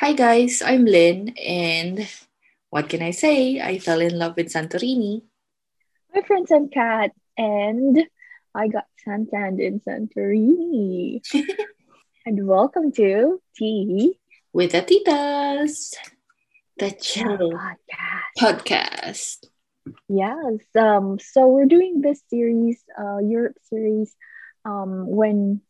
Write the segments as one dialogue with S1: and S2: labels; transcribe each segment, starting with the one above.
S1: Hi guys, I'm Lynn, and what can I say? I fell in love with Santorini.
S2: My friends I'm Kat, and I got Santan in Santorini. and welcome to Tea
S1: with the Titas, the chill
S2: podcast.
S1: podcast.
S2: Yes. Um. So we're doing this series, uh, Europe series, um, when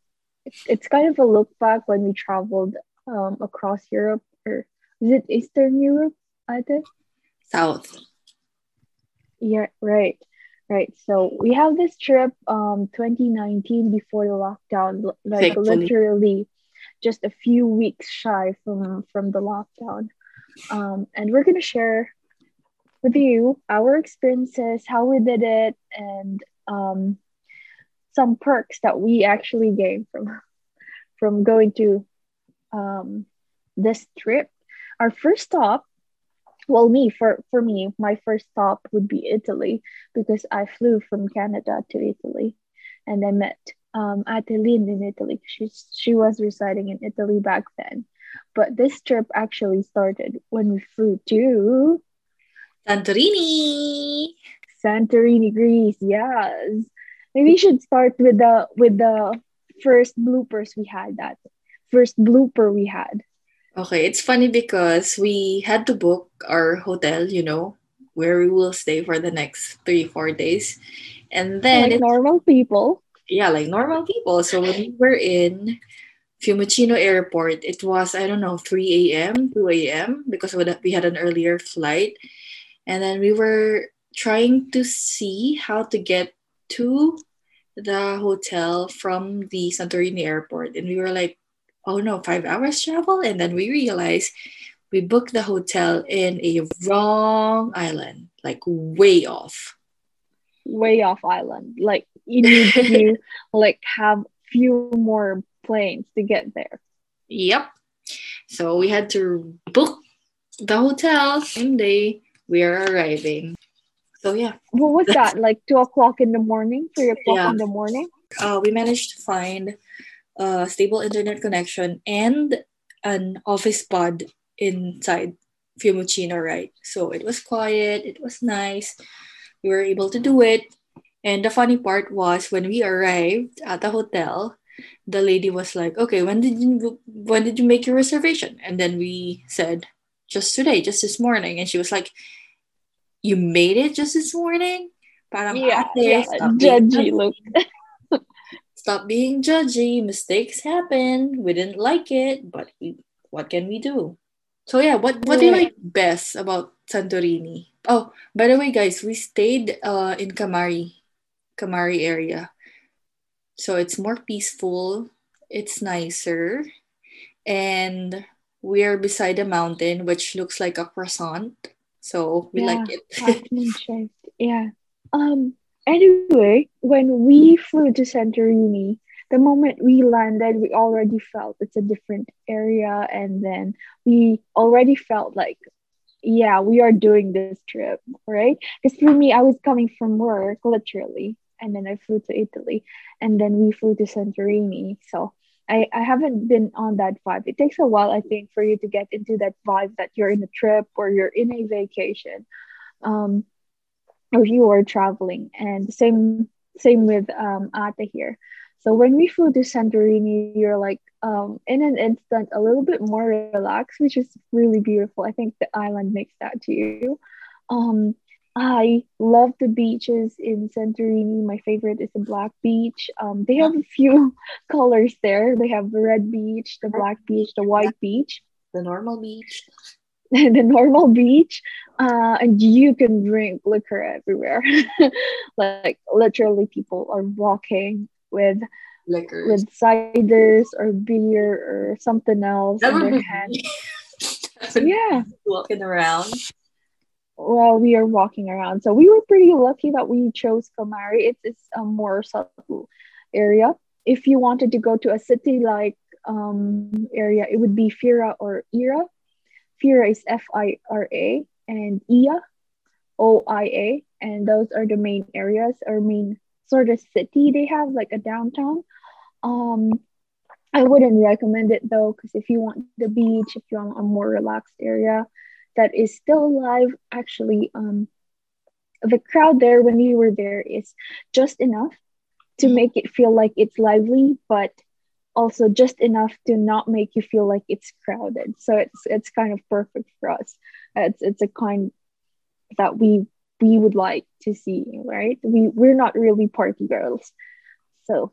S2: it's, it's kind of a look back when we traveled um across Europe, or is it Eastern Europe? I think.
S1: South.
S2: Yeah. Right. Right. So we have this trip, um, 2019 before the lockdown, like
S1: Thankfully.
S2: literally just a few weeks shy from from the lockdown. Um, and we're gonna share with you our experiences, how we did it, and um, some perks that we actually gained from from going to um, this trip. Our first stop, well, me for for me, my first stop would be Italy because I flew from Canada to Italy, and I met um, Atelin in Italy. She's she was residing in Italy back then, but this trip actually started when we flew to
S1: Santorini.
S2: Santorini, Greece. Yes, maybe we should start with the with the first bloopers we had. That first blooper we had.
S1: Okay, it's funny because we had to book our hotel, you know, where we will stay for the next three, four days. And then,
S2: like normal people.
S1: yeah, like normal people. So when we were in Fiumicino Airport, it was, I don't know, 3 a.m., 2 a.m., because we had an earlier flight. And then we were trying to see how to get to the hotel from the Santorini airport. And we were like, oh no, five hours travel. And then we realized we booked the hotel in a wrong island, like way off.
S2: Way off island. Like you need to like have few more planes to get there.
S1: Yep. So we had to book the hotel same day we are arriving. So yeah.
S2: What was that? Like two o'clock in the morning, three o'clock
S1: Yeah.
S2: in the morning?
S1: Uh, we managed to find a stable internet connection and an office pod inside Fiumicino, right? So it was quiet, it was nice. We were able to do it. And the funny part was when we arrived at the hotel, the lady was like, "Okay, when did you when did you make your reservation?" And then we said, "Just today, just this morning." And she was like, "You made it just this morning?" Parang,
S2: Yeah,
S1: "Ate,
S2: yeah. Judgy look.
S1: Stop being judgy. Mistakes happen. We didn't like it, but we, what can we do? So yeah, what what do you like best about Santorini? Oh, by the way, guys, we stayed uh in Kamari, Kamari area. So it's more peaceful. It's nicer, and we're beside a mountain which looks like a croissant. So we like it.
S2: Yeah. Um. Anyway, when we flew to Santorini, the moment we landed, we already felt it's a different area, and then we already felt like, yeah, we are doing this trip, right? Because for me, I was coming from work, literally, and then I flew to Italy, and then we flew to Santorini. So. I, I haven't been on that vibe. It takes a while, I think, for you to get into that vibe that you're in a trip or you're in a vacation. Um, or you are traveling and same same with um Ata here. So when we flew to Santorini, you're like um in an instant a little bit more relaxed, which is really beautiful. I think the island makes that to you. Um I love the beaches in Santorini. My favorite is the Black Beach. Um, they have a few colors there. They have the red beach, the black beach, the white beach
S1: the normal beach.
S2: the normal beach uh, and you can drink liquor everywhere like literally people are walking with
S1: Liquors.
S2: with ciders or beer or something else
S1: That
S2: in their hand
S1: me. That would be
S2: yeah
S1: walking around.
S2: while we are walking around so we were pretty lucky that we chose Kamari it's, it's a more subtle area if you wanted to go to a city like um area it would be Fira or Oia Fira is F I R A and Oia O I A, and those are the main areas or main sort of city they have, like a downtown. Um, I wouldn't recommend it though, because if you want the beach, if you want a more relaxed area that is still alive, actually, um, the crowd there when we were there is just enough to make it feel like it's lively, but also just enough to not make you feel like it's crowded. So it's it's kind of perfect for us. It's it's a kind that we we would like to see, right? We we're not really party girls. So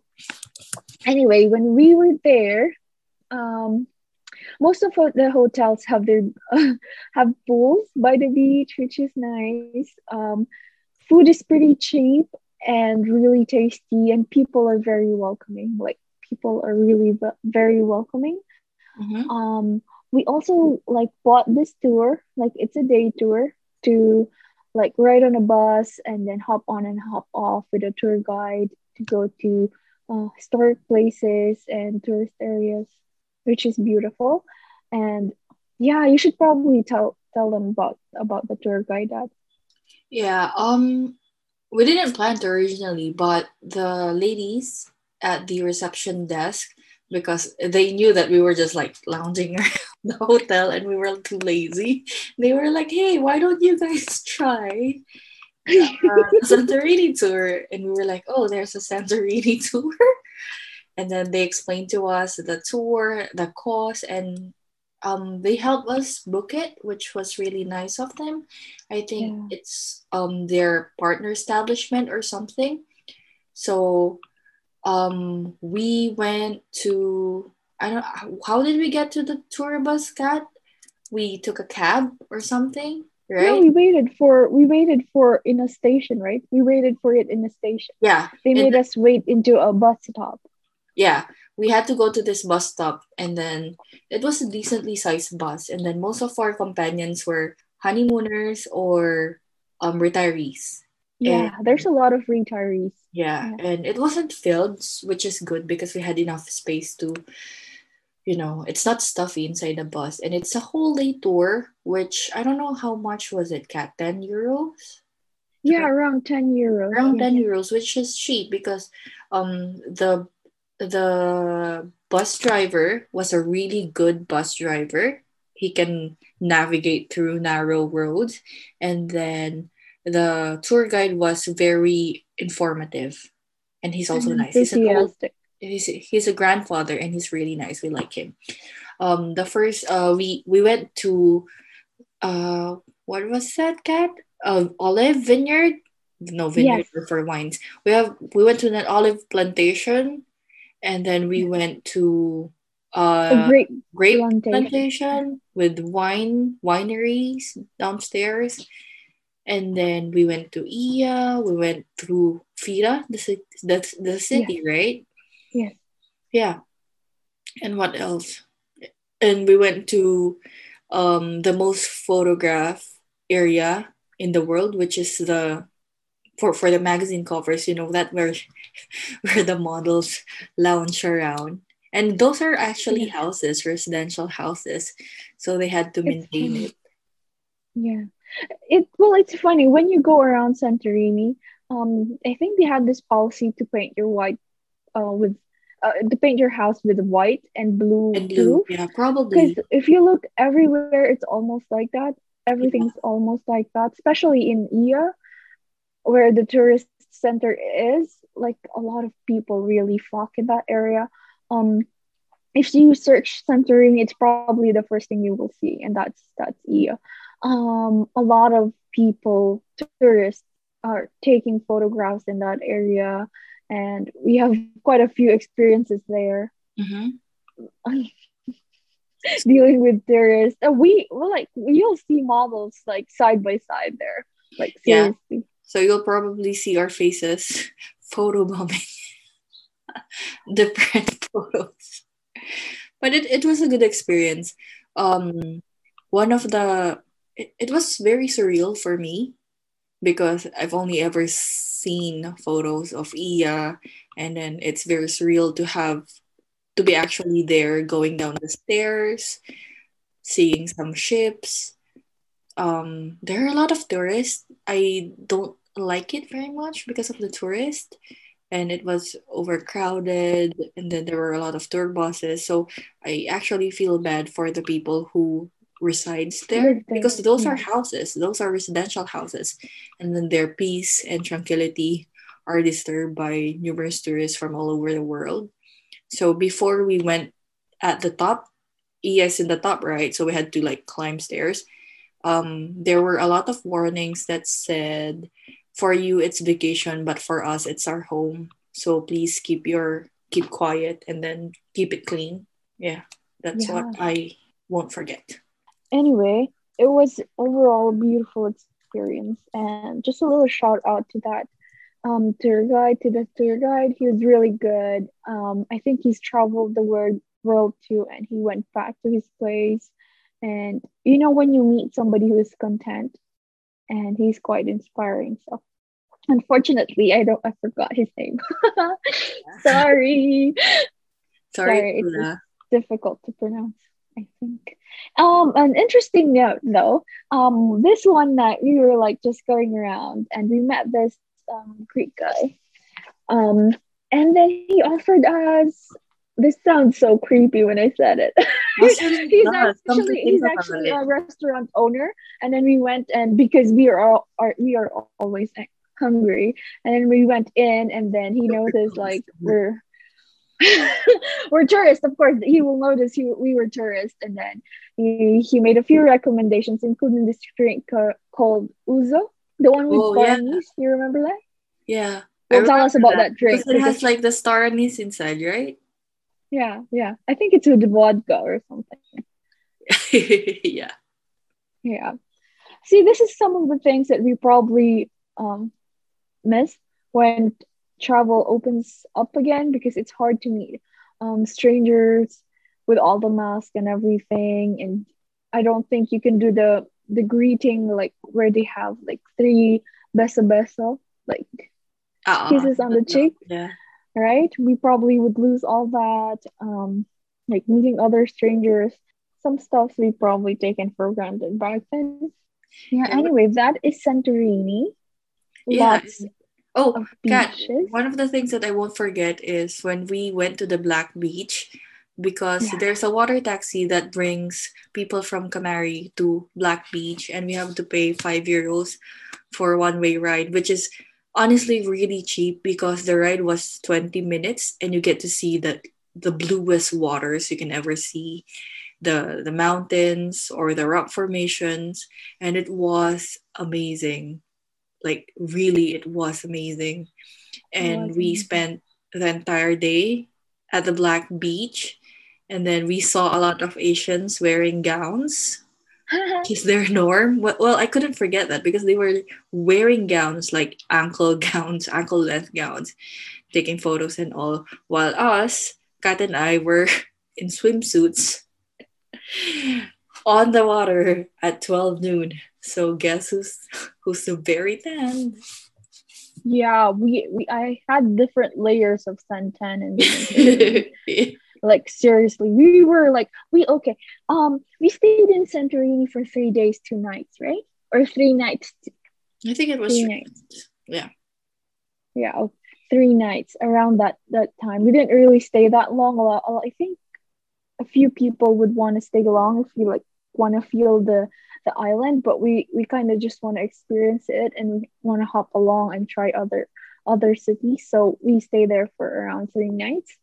S2: anyway, when we were there, um most of the hotels have their have pools by the beach, which is nice. Um, food is pretty cheap and really tasty, and people are very welcoming. Like people are really very welcoming. Mm-hmm. Um, we also like bought this tour, like it's a day tour to like ride on a bus and then hop on and hop off with a tour guide to go to uh, historic places and tourist areas, which is beautiful. And yeah, you should probably tell tell them about about the tour guide that.
S1: Yeah, um we didn't plan to originally, but the ladies at the reception desk because they knew that we were just like lounging around the hotel and we were too lazy. They were like, "Hey, why don't you guys try uh, Santorini tour?" And we were like, "Oh, there's a Santorini tour." And then they explained to us the tour, the cost, and um, they helped us book it, which was really nice of them. I think yeah. it's um, their partner establishment or something. So um, we went to I don't how did we get to the tour bus, Kat? We took a cab or something, right?
S2: No, we waited for we waited for in a station, right? We waited for it in a station.
S1: Yeah,
S2: they made us wait into a bus stop.
S1: Yeah, we had to go to this bus stop, and then it was a decently sized bus, and then most of our companions were honeymooners or um retirees.
S2: Yeah, and, there's a lot of retirees.
S1: Yeah, yeah, and it wasn't filled, which is good because we had enough space to, you know, it's not stuffy inside the bus, and it's a whole day tour, which I don't know how much was it, Kat? Ten euros.
S2: Yeah, around ten euros.
S1: Around
S2: yeah.
S1: ten euros, which is cheap because, um, the the bus driver was a really good bus driver. He can navigate through narrow roads, and then the tour guide was very informative and he's also nice. He's an old he's, he's a grandfather and he's really nice. We like him. Um the first uh we we went to uh what was that Kat uh, olive vineyard? No vineyard yes. for wines. We have we went to an olive plantation and then we went to uh, grape, grape plantation. plantation with wine wineries downstairs and then we went to Oia. We went through Fira, the city, that's the city, yeah. right?
S2: Yeah.
S1: Yeah. And what else? And we went to um, the most photograph area in the world, which is the for for the magazine covers. You know that where where the models lounge around, and those are actually yeah. houses, residential houses, so they had to maintain it.
S2: Yeah it well it's funny when you go around santorini um i think they had this policy to paint your white uh with uh, to paint your house with white and blue
S1: and blue yeah probably.
S2: Because if you look everywhere it's almost like that. Everything's yeah. almost like that especially in Oia where the tourist center is like a lot of people really flock in that area. Um if you search Santorini, it's probably the first thing you will see, and that's that's Oia um, a lot of people, tourists, are taking photographs in that area, and we have quite a few experiences there. Mm-hmm. dealing with tourists. And we like you'll see models like side by side there. Like seriously. Yeah.
S1: So you'll probably see our faces photo bombing different photos. But it, it was a good experience. Um one of the it, it was very surreal for me because I've only ever seen photos of Oia and then it's very surreal to have to be actually there going down the stairs seeing some ships. Um there are a lot of tourists. I don't like it very much because of the tourists and it was overcrowded and then there were a lot of tour buses. So i actually feel bad for the people who resides there because those are houses those are residential houses and then their peace and tranquility are disturbed by numerous tourists from all over the world. So before we went at the top es in the top right so we had to like climb stairs um, there were a lot of warnings that said for you it's vacation but for us it's our home. So please keep your keep quiet and then keep it clean. Yeah that's yeah. what i won't forget
S2: anyway it was overall a beautiful experience and just a little shout out to that um, tour guide to the tour guide he was really good um, i think he's traveled the world world too and he went back to his place and you know when you meet somebody who is content and he's quite inspiring. So unfortunately, I don't I forgot his name. Sorry.
S1: Sorry. Sorry
S2: it's difficult to pronounce, I think. Um, an interesting note though, um, this one night we were like just going around and we met this um Greek guy. Um, and then he offered us this sounds so creepy when I said it. he's actually he's actually a restaurant owner, and then we went and because we are all are we are always hungry, and then we went in, and then he noticed like we're we're tourists. Of course, he will notice he, we were tourists, and then he he made a few recommendations, including this drink called Ouzo, the one with oh, yeah. You remember that?
S1: Yeah.
S2: Well, tell us about that, that drink.
S1: Because it has like the star anise inside, right?
S2: Yeah, yeah. I think it's with vodka or something.
S1: yeah.
S2: Yeah. See, this is some of the things that we probably um, miss when travel opens up again because it's hard to meet um, strangers with all the masks and everything. And I don't think you can do the the greeting like where they have like three beso beso, like uh-uh. kisses on the cheek.
S1: Yeah
S2: right? We probably would lose all that, um, like meeting other strangers. Some stuff we probably taken for granted back then. Yeah. Anyway, that is Santorini.
S1: Yeah. Lots oh, Kat, one of the things that I won't forget is when we went to the Black Beach because yeah. there's a water taxi that brings people from Kamari to Black Beach and we have to pay five euros for one way ride, which is honestly really cheap because the ride was 20 minutes and you get to see the the bluest waters you can ever see. The the mountains or the rock formations and it was amazing like really it was amazing and we spent the entire day at the black beach and then we saw a lot of asians wearing gowns is their norm. Well, I couldn't forget that because they were wearing gowns like ankle gowns, ankle length gowns, taking photos and all, while us, Kat and I, were in swimsuits on the water at 12 noon. So guess who's who's the very tan?
S2: Yeah, we, we I had different layers of suntan and like seriously we were like we okay um we stayed in santorini for three days two nights right? Or three nights.
S1: I think it was three, three nights. nights. Yeah.
S2: Yeah three nights around that that time. We didn't really stay that long. A lot i think a few people would want to stay long if you like want to feel the the island but we we kind of just want to experience it and we want to hop along and try other other cities so we stay there for around three nights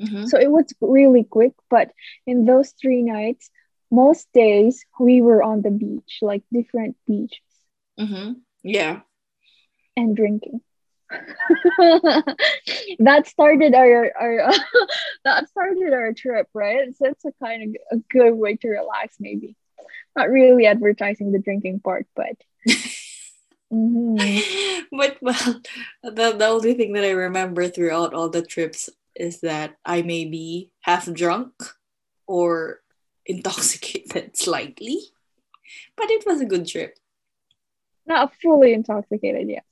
S2: Mm-hmm. So it was really quick, but in those three nights, most days we were on the beach, like different beaches.
S1: Mm-hmm. Yeah.
S2: And drinking. that started our our uh, that started our trip, right? So it's a kind of a good way to relax, maybe. Not really advertising the drinking part, but
S1: mm-hmm. but well, the, the only thing that I remember throughout all the trips is that I may be half drunk or intoxicated slightly, but it was a good trip.
S2: Not fully intoxicated, yes.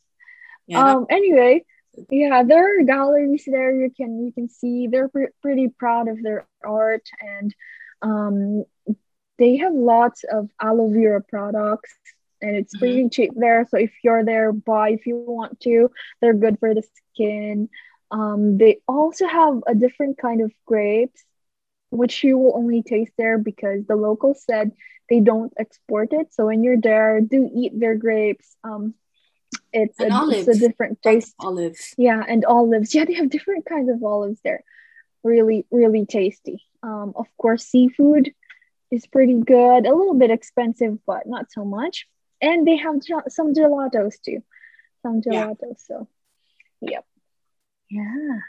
S2: Yeah, um. Anyway, yeah, there are galleries there. You can you can see they're pre- pretty proud of their art, and um, they have lots of aloe vera products and it's mm-hmm. pretty cheap there. So if you're there, buy if you want to. They're good for the skin. Um, they also have a different kind of grapes, which you will only taste there because the locals said they don't export it. So when you're there, do eat their grapes. Um, it's
S1: And
S2: a,
S1: olives.
S2: it's a different taste.
S1: Olives.
S2: Yeah, and olives. Yeah, they have different kinds of olives there. Really, really tasty. Um, of course, seafood is pretty good. A little bit expensive, but not so much. And they have gel- some gelatos too. Some
S1: Yeah.
S2: gelatos. So, yep. Yeah.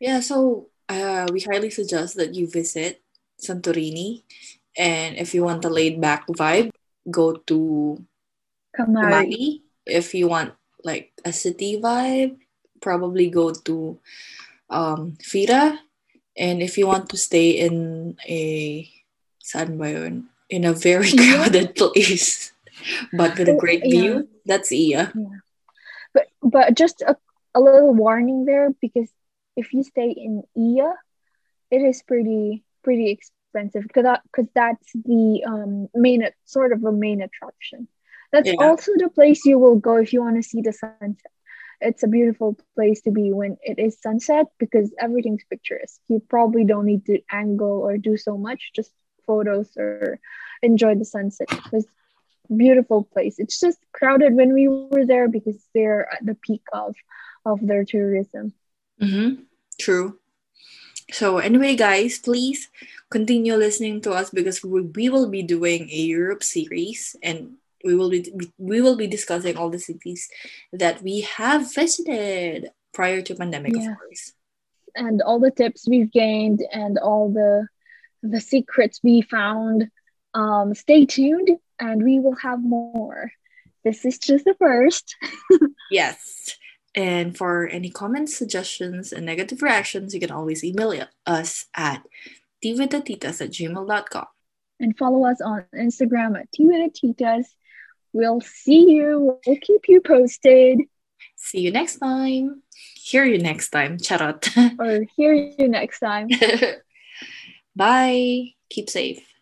S1: Yeah, so uh, we highly suggest that you visit Santorini. And if you want a laid back vibe, go to
S2: Kamari.
S1: Kamari. If you want like a city vibe, probably go to um, Fira. And if you want to stay in a yun? In a very crowded place, but with a great
S2: yeah.
S1: view, that's Oia.
S2: But but just a, a little warning there because if you stay in Oia, it is pretty pretty expensive because that, cause that's the um main sort of a main attraction. That's
S1: Yeah.
S2: also the place you will go if you want to see the sunset. It's a beautiful place to be when it is sunset because everything's picturesque. You probably don't need to angle or do so much, just photos or enjoy the sunset. It's beautiful place. It's just crowded when we were there because they're at the peak of of their tourism.
S1: Mm-hmm. True. So anyway, guys, please continue listening to us because we, we will be doing a Europe series and we will be we will be discussing all the cities that we have visited prior to pandemic,
S2: Yeah.
S1: of course.
S2: And all the tips we've gained and all the the secrets we found. Um, stay tuned and we will have more. This is just the first.
S1: Yes. And for any comments, suggestions, and negative reactions, you can always email us at tvtatitas at gmail.com.
S2: And follow us on Instagram at Titas. We'll see you. We'll keep you posted
S1: See you next time. Hear you next time. Charot.
S2: or hear you next time.
S1: Bye. Keep safe.